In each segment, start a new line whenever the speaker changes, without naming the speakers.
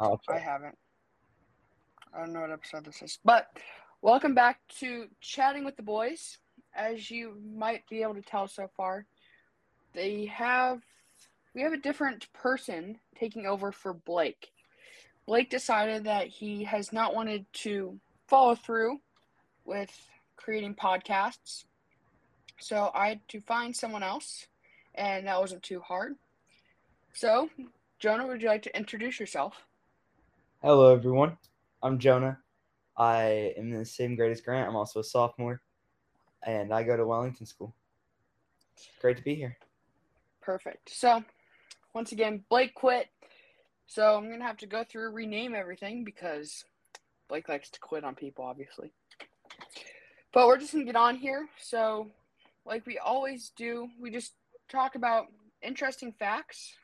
least
I'll
I haven't. I don't know what episode this is. But welcome back to Chatting with the Boys. As you might be able to tell so far, they have we have a different person taking over for Blake. Blake decided that he has not wanted to follow through with creating podcasts. So I had to find someone else, and that wasn't too hard. So, Jonah, would you like to introduce yourself?
Hello, everyone. I'm Jonah. I am in the same grade as Grant. I'm also a sophomore, and I go to Wellington School. Great to be here.
Perfect. So, once again, Blake quit. So, I'm going to have to go through rename everything because Blake likes to quit on people, obviously. But we're just going to get on here. So, like we always do, we just talk about interesting facts.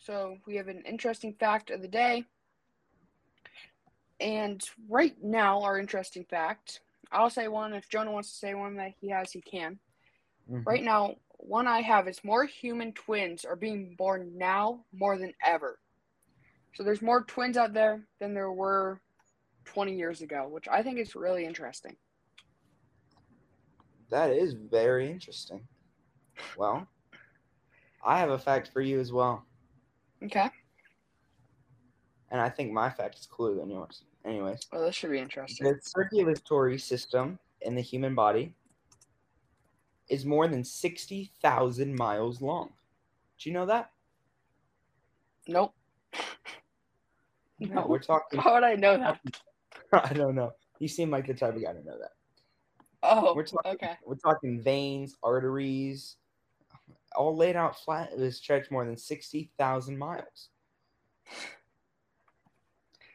So, we have an interesting fact of the day. And right now, our interesting fact, I'll say one. If Jonah wants to say one that he has, he can.
Mhm.
Right now, one I have is more human twins are being born now more than ever. So there's more twins out there than there were 20 years ago, which I think is really interesting.
That is very interesting. Well, I have a fact for you as well,
Okay.
And I think my fact is cooler than yours. Anyways,
Well, oh, this should be interesting.
the circulatory system in the human body is more than 60,000 miles long. Do you know that?
Nope.
No, we're talking.
How would I know that?
I don't know. You seem like the type of guy to know that.
Oh,
We're talking.
okay.
We're talking veins, arteries, all laid out flat. It was stretched more than sixty thousand miles.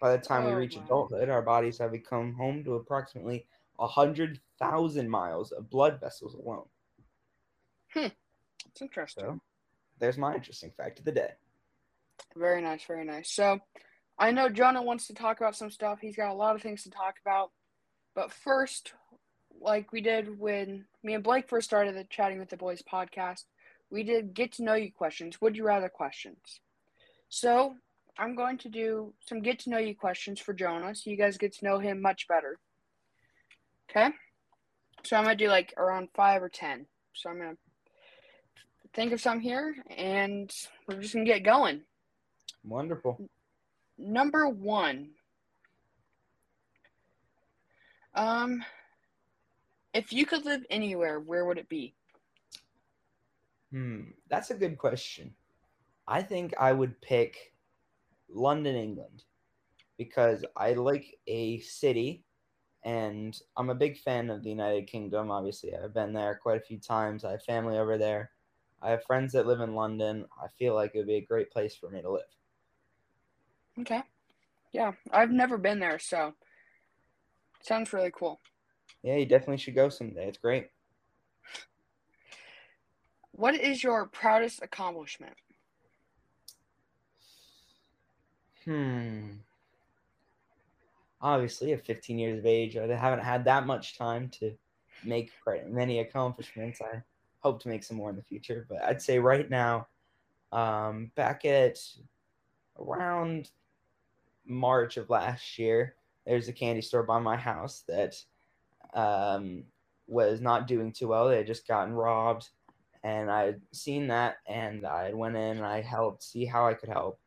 By the time we
Oh,
reach adulthood, our bodies have become home to approximately hundred thousand miles of blood vessels alone. Hmm.
It's interesting.
So, there's my interesting fact of the day.
Very nice, very nice. So, I know Jonah wants to talk about some stuff. He's got a lot of things to talk about. But first, like we did when me and Blake first started the Chatting with the Boys podcast, we did get to know you questions, would you rather questions. So, I'm going to do some get to know you questions for Jonah so you guys get to know him much better. Okay? So, I'm going to do like around five or 10. So, I'm going to think of some here and we're just going to get going.
Wonderful.
Number one. Um, if you could live anywhere, where would it be?
Hmm, that's a good question. I think I would pick London, England, because I like a city, and I'm a big fan of the United Kingdom. Obviously, I've been there quite a few times. I have family over there. I have friends that live in London. I feel like it would be a great place for me to live.
Okay. Yeah, I've never been there, so sounds really cool.
Yeah, you definitely should go someday. It's great.
What is your proudest accomplishment?
Hmm. Obviously, at 15 years of age, I haven't had that much time to make many accomplishments. I hope to make some more in the future, but I'd say right now, um, back at around March of last year, there's a candy store by my house that um, was not doing too well. They had just gotten robbed, and I had seen that, and I went in and I helped see how I could help.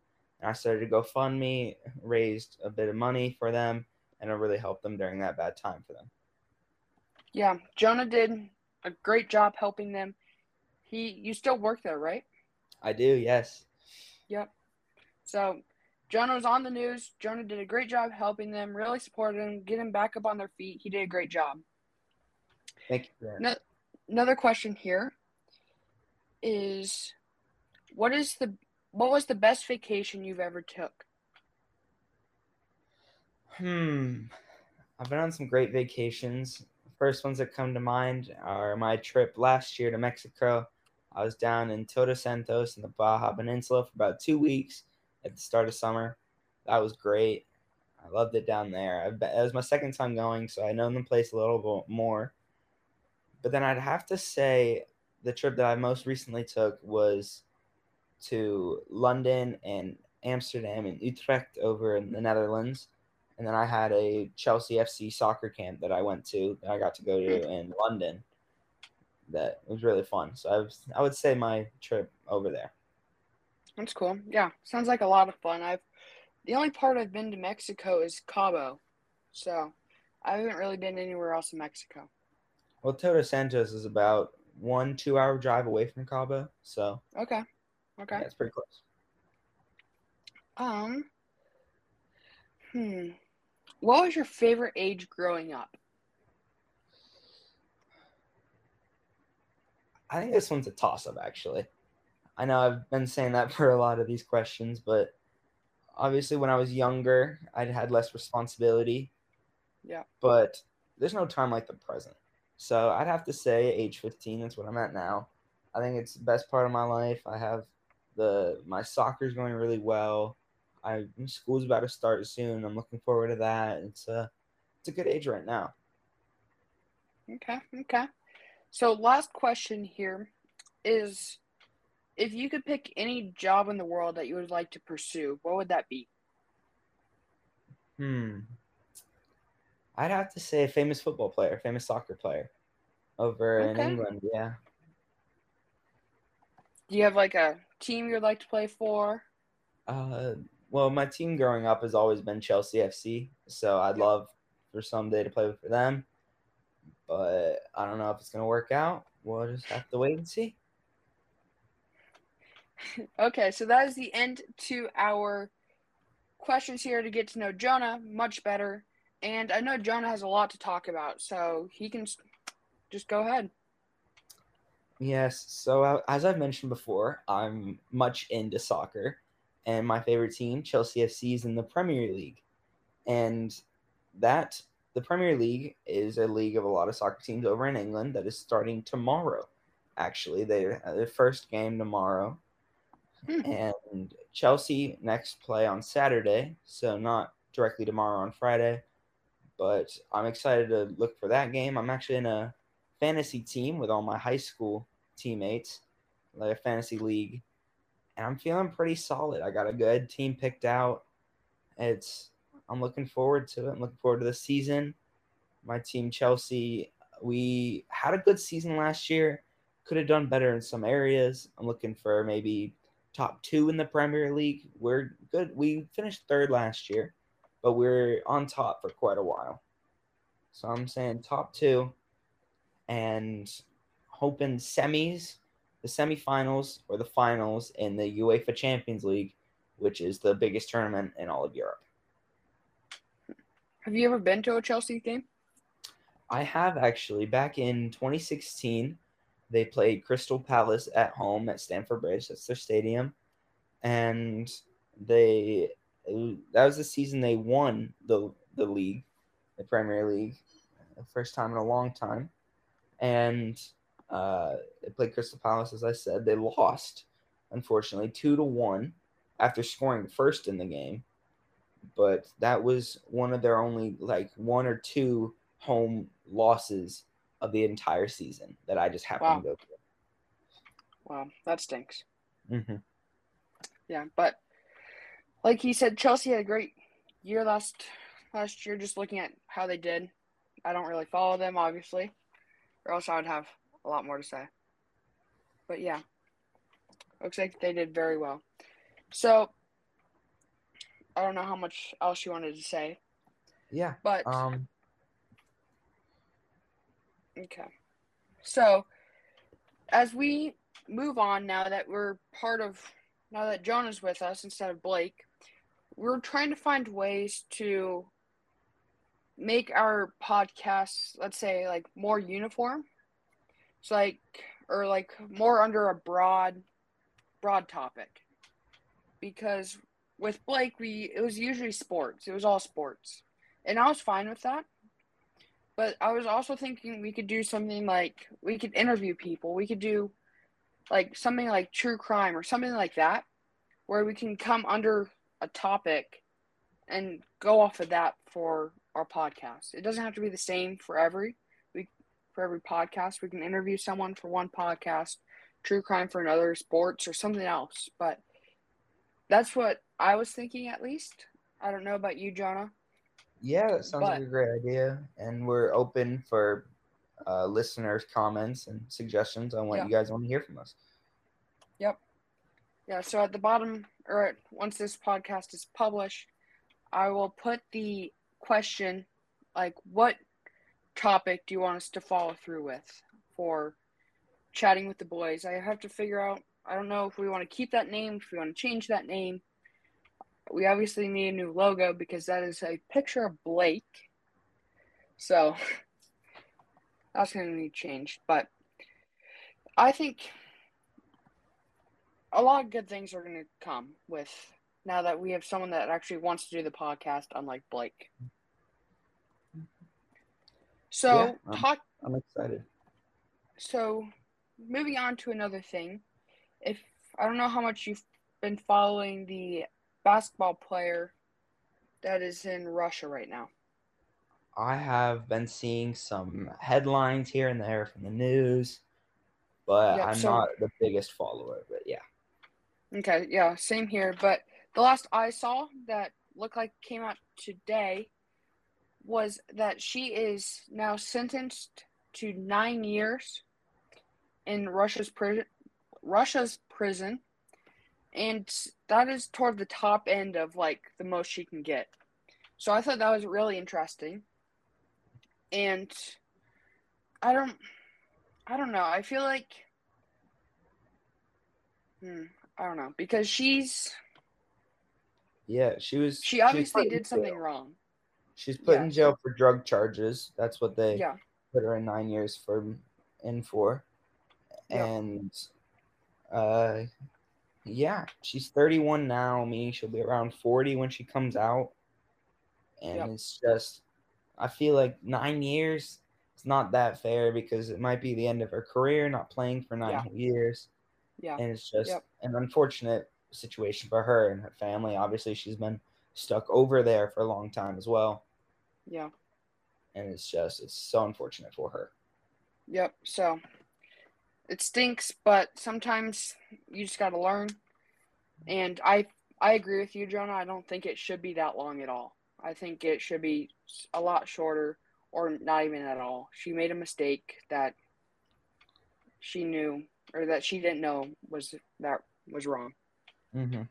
I started to GoFundMe, raised a bit of money for them, and it really helped them during that bad time for them.
Yeah, Jonah did a great job helping them. He, you still work there, right?
I do, yes.
Yep. So Jonah was on the news. Jonah did a great job helping them, really supported them, get them back up on their feet. He did a great job.
Thank you.
No, another question here is what is the what was the best vacation you've ever took?
Hmm. I've been on some great vacations. First ones that come to mind are my trip last year to Mexico. I was down in Todos Santos in the Baja Peninsula for about two weeks at the start of summer. That was great. I loved it down there. It was my second time going, so I know the place a little bit more. But then I'd have to say the trip that I most recently took was to London and Amsterdam and Utrecht over in the Netherlands. And then I had a Chelsea FC soccer camp that I went to that I got to go to mm. in London. That was really fun. So I was I would say my trip over there.
That's cool. Yeah, sounds like a lot of fun. I've the only part I've been to Mexico is Cabo, so I haven't really been anywhere else in Mexico.
Well, Todos Santos is about one two hour drive away from Cabo, so
Okay. Okay.
yeah, it's pretty close.
Um. Hmm. What was your favorite age growing up?
I think this one's a toss up, actually. I know I've been saying that for a lot of these questions, but obviously, when I was younger, I had less responsibility.
Yeah.
But there's no time like the present. So I'd have to say age 15. That's what I'm at now. I think it's the best part of my life. I have the my soccer's going really well. I school's about to start soon. I'm looking forward to that. It's a it's a good age right now.
Okay. Okay. So last question here is if you could pick any job in the world that you would like to pursue, what would that be?
Hmm. I'd have to say a famous football player, famous soccer player over in England. Yeah.
Do you have like a team you'd like to play for?
Uh, well, my team growing up has always been Chelsea FC, so I'd love for someday to play for them. But I don't know if it's gonna work out. We'll just have to wait and see.
Okay, so that is the end to our questions here to get to know Jonah much better. And I know Jonah has a lot to talk about, so he can just go ahead.
Yes. So uh, as I've mentioned before, I'm much into soccer, and my favorite team, Chelsea FC, is in the Premier League, and that the Premier League is a league of a lot of soccer teams over in England that is starting tomorrow. Actually, they their first game tomorrow,
Hmm.
and Chelsea next play on Saturday, so not directly tomorrow on Friday. But I'm excited to look for that game. I'm actually in a fantasy team with all my high school teammates, like a fantasy league, and I'm feeling pretty solid. I got a good team picked out. It's I'm looking forward to it. I'm looking forward to the season. My team Chelsea, we had a good season last year. Could have done better in some areas. I'm looking for maybe top two in the Premier League. We're good. We finished third last year, but we're on top for quite a while. So I'm saying top two and hoping semis, the semifinals or the finals in the UEFA Champions League, which is the biggest tournament in all of Europe.
Have you ever been to a Chelsea game?
I have actually back in 2016, they played Crystal Palace at home at Stamford Bridge. That's their stadium, and they that was the season they won the the league, the Premier League, the first time in a long time, and uh, they played Crystal Palace. As I said, they lost, unfortunately, two to one after scoring first in the game. But that was one of their only like one or two home losses of the entire season that I just happened
Wow.
to go through.
Wow, that stinks.
Mm-hmm.
Yeah, but like he said, Chelsea had a great year last last year. Just looking at how they did, I don't really follow them, obviously, or else I would have a lot more to say. But yeah, looks like they did very well. So I don't know how much else you wanted to say,
Yeah.
but
Um.
Okay. So, as we move on now that we're part of, now that Jonah's with us instead of Blake, we're trying to find ways to make our podcasts, let's say, like more uniform. So, like, or like more under a broad, broad topic. Because with Blake, we it was usually sports. It was all sports, and I was fine with that. But I was also thinking we could do something like we could interview people. We could do like something like true crime or something like that, where we can come under a topic and go off of that for our podcast. It doesn't have to be the same for every we for every podcast. We can interview someone for one podcast, true crime for another, sports or something else. But that's what I was thinking at least. I don't know about you, Jonah.
Yeah, that sounds like a great idea, and we're open for uh, listeners' comments and suggestions on what
Yeah.
you guys want to hear from us. Yep.
Yeah, so at the bottom, or at- once this podcast is published, I will put the question like, what topic do you want us to follow through with for chatting with the boys? I have to figure out, I don't know if we want to keep that name, if we want to change that name. We obviously need a new logo because that is a picture of Blake. So that's going to need changed. But I think a lot of good things are going to come with now that we have someone that actually wants to do the podcast, unlike Blake. So
Yeah,
talk.
I'm excited.
So moving on to another thing, if I don't know how much you've been following the basketball player that is in Russia right now.
I have been seeing some headlines here and there from the news, but
Yeah,
I'm
so-
not the biggest follower. But yeah,
Okay, yeah, same here. But the last I saw that looked like came out today was that she is now sentenced to nine years in Russia's prison. Russia's prison, and that is toward the top end of like the most she can get. So I thought that was really interesting, and I don't, I don't know. I feel like, hmm, I don't know because she's
yeah, she was.
she obviously did something
jail.
wrong.
She's put
Yeah.
in jail for drug charges. That's what they
Yeah,
put her in nine years for in for,
Yeah.
and uh, yeah, she's 31 now, meaning she'll be around 40 when she comes out, and
Yep.
it's just, I feel like nine years. It's not that fair because it might be the end of her career, not playing for nine
Yeah.
years.
yeah,
and it's just
Yep.
an unfortunate situation for her and her family. Obviously, she's been stuck over there for a long time as well,
yeah.
and it's just it's so unfortunate for her.
Yep. So it stinks, but sometimes you just got to learn. And I I agree with you, Jonah. I don't think it should be that long at all. I think it should be a lot shorter or not even at all. She made a mistake that she knew or that she didn't know was that was wrong.
Mm-hmm.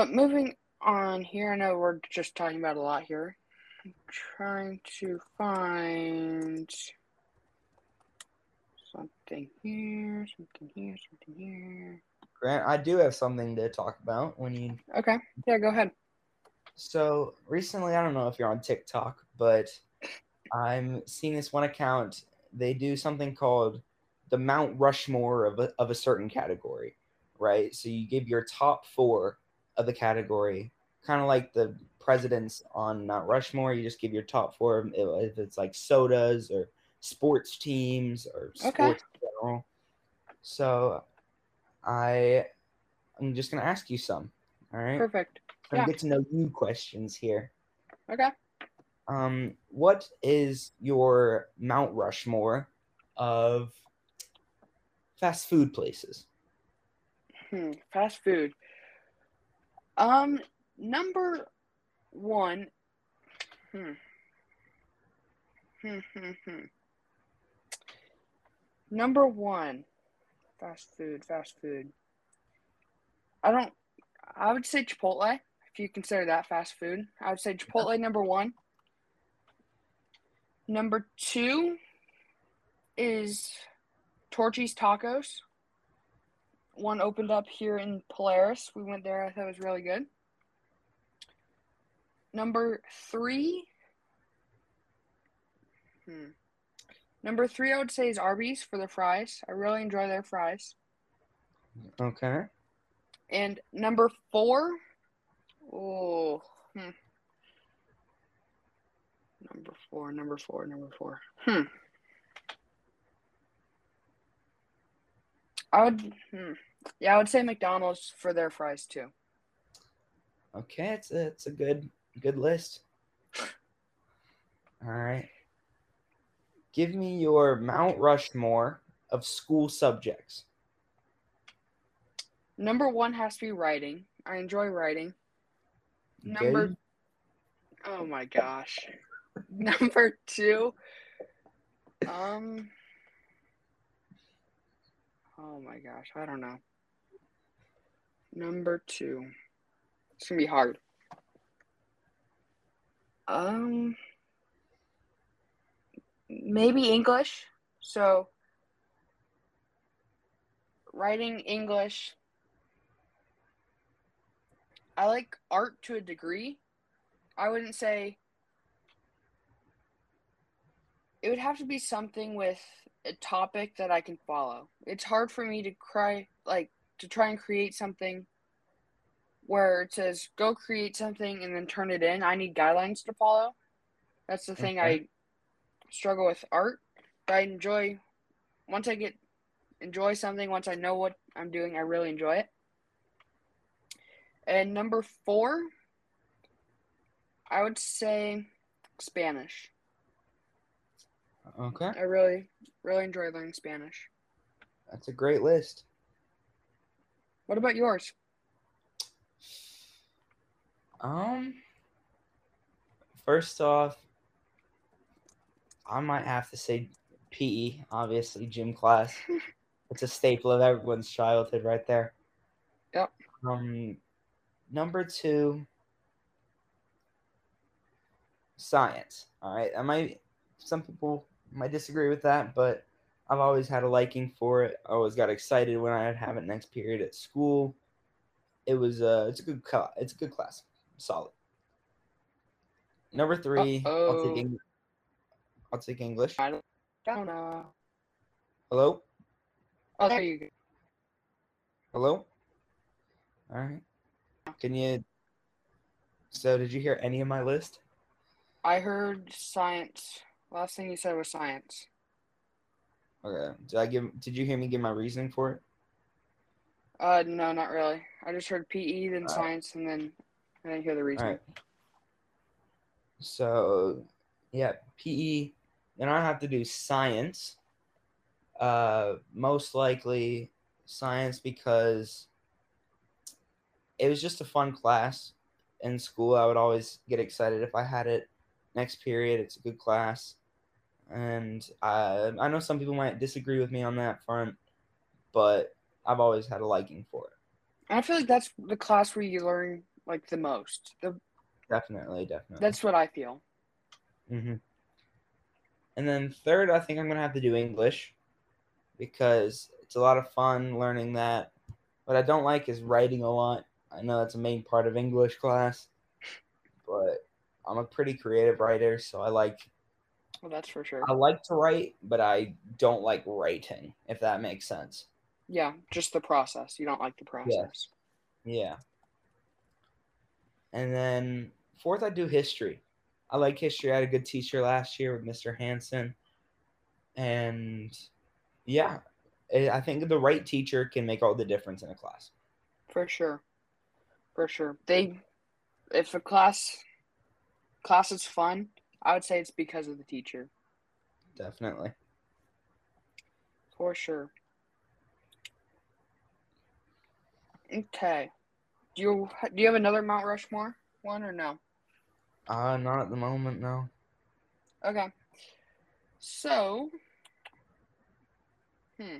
But moving on here, I know we're just talking about a lot here. I'm trying to find something here, something here, something here.
Grant, I do have something to talk about when you.
Okay, yeah, go ahead.
So recently, I don't know if you're on TikTok, but I'm seeing this one account. They do something called the Mount Rushmore of a, of a certain category, right? So you give your top four of the category, kind of like the presidents on Mount Rushmore. You just give your top four if it's like sodas or sports teams or sports
Okay.
in general. So I I'm just gonna ask you some. All right.
Perfect.
Some
Yeah.
get to know you questions here.
Okay.
Um, what is your Mount Rushmore of fast food places?
Hmm, fast food. Um, number one. Hmm. Hmm, hmm, hmm. Number one. Fast food, fast food. I don't. I would say Chipotle, if you consider that fast food. I would say Chipotle number one. Number two is Torchy's Tacos. One opened up here in Polaris. We went there. I thought it was really good. Number three. Hmm. Number three, I would say, is Arby's for the fries. I really enjoy their fries.
Okay.
And number four, oh, hmm. Number four, number four, number four. Hmm. I would, hmm. yeah, I would say McDonald's for their fries too.
Okay, it's a, it's a good good list. All right. Give me your Mount Rushmore of school subjects.
Number one has to be writing. I enjoy writing. Number. Oh my gosh. Number two. Um. Oh my gosh, I don't know. Number two. It's gonna be hard. Um. Maybe English. So. Writing English. I like art to a degree. I wouldn't say it would have to be something with a topic that I can follow. It's hard for me to cry like to try and create something where it says go create something and then turn it in. I need guidelines to follow. That's the thing
Okay.
I struggle with art. But I enjoy once I get enjoy something, once I know what I'm doing, I really enjoy it. And number four, I would say Spanish.
Okay.
I really, really enjoy learning Spanish.
That's a great list.
What about yours?
Um, first off, I might have to say PE, obviously, gym class. it's a staple of everyone's childhood right there.
Yep.
Um, number two, science. All right. I might, some people might disagree with that, but I've always had a liking for it. I always got excited when I'd have it next period at school. It was, uh, it's a good, cla- it's a good class solid. Number 3 I'll
Uh-oh.
take Eng- I'll take English.
I don't, I don't know.
Hello,
Oh, there you go.
hello. All right. Can you? So, did you hear any of my list?
I heard science. Last thing you said was science.
Okay. Did I give? Did you hear me give my reasoning for it?
Uh, no, not really. I just heard PE, then science, and then I didn't hear the
All
reason.
right. So, yeah, PE. Then I have to do science. Uh, most likely science because it was just a fun class in school. I would always get excited if I had it next period. It's a good class, and I I know some people might disagree with me on that front, but I've always had a liking for it.
And I feel like that's the class where you learn like the most. The
Definitely, definitely.
that's what I feel.
hmm And then third, I think I'm gonna have to do English because it's a lot of fun learning that. What I don't like is writing a lot. I know that's a main part of English class, but I'm a pretty creative writer, so I like
Well, that's for sure.
I like to write, but I don't like writing, if that makes sense.
Yeah, just the process. You don't like the process.
Yeah. And then fourth, I do history. I like history. I had a good teacher last year with Mr. Hansen. And yeah, I I think the right teacher can make all the difference in a class.
For sure. For sure. They if a class class is fun, I would say it's because of the teacher.
Definitely.
For sure. Okay. Do you do you have another Mount Rushmore one or no?
Uh, not at the moment, no.
Okay. So, hmm.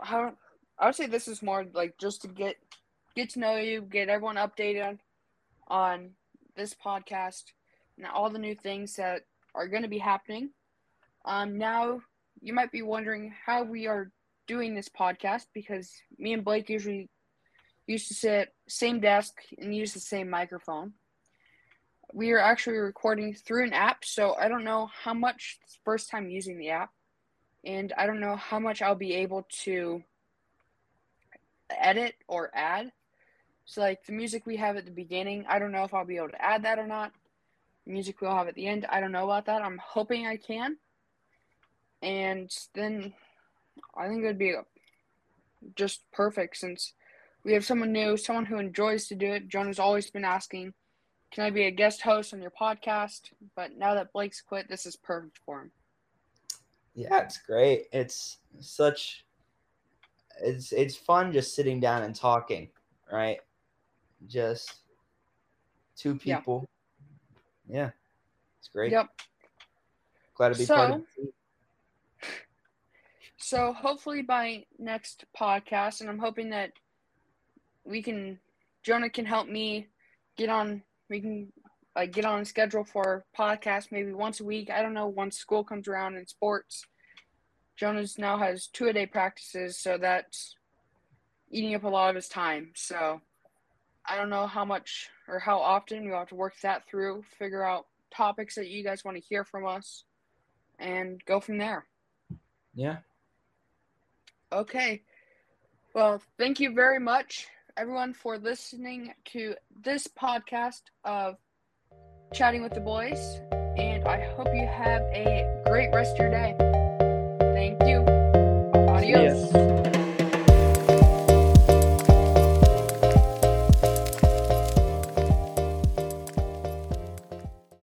How I would say this is more like just to get get to know you, get everyone updated on this podcast and all the new things that are going to be happening. Um, now you might be wondering how we are doing this podcast because me and Blake usually used to sit same desk and use the same microphone we are actually recording through an app, so I don't know how much first time using the app, and I don't know how much I'll be able to edit or add. So, like the music we have at the beginning, I don't know if I'll be able to add that or not. Music we'll have at the end, I don't know about that. I'm hoping I can. And then I think it would be just perfect since we have someone new, someone who enjoys to do it. Jonah's always been asking can I be a guest host on your podcast? But now that Blake's quit, this is perfect for him.
Yeah, it's great. It's such it's it's fun just sitting down and talking, right? Just two people. Yeah, it's great.
Yep.
Glad to be part of
So-
team.
So hopefully by next podcast, and I'm hoping that we can, Jonah can help me get on. We can like get on a schedule for podcast maybe once a week. I don't know once school comes around and sports. Jonas now has two a day practices, so that's eating up a lot of his time. So I don't know how much or how often we'll have to work that through, figure out topics that you guys want to hear from us, and go from there.
Yeah.
Okay. Well, thank you very much, everyone, for listening to this podcast of Chatting with the Boys. And I hope you have a great rest of your day. Thank you. Adios.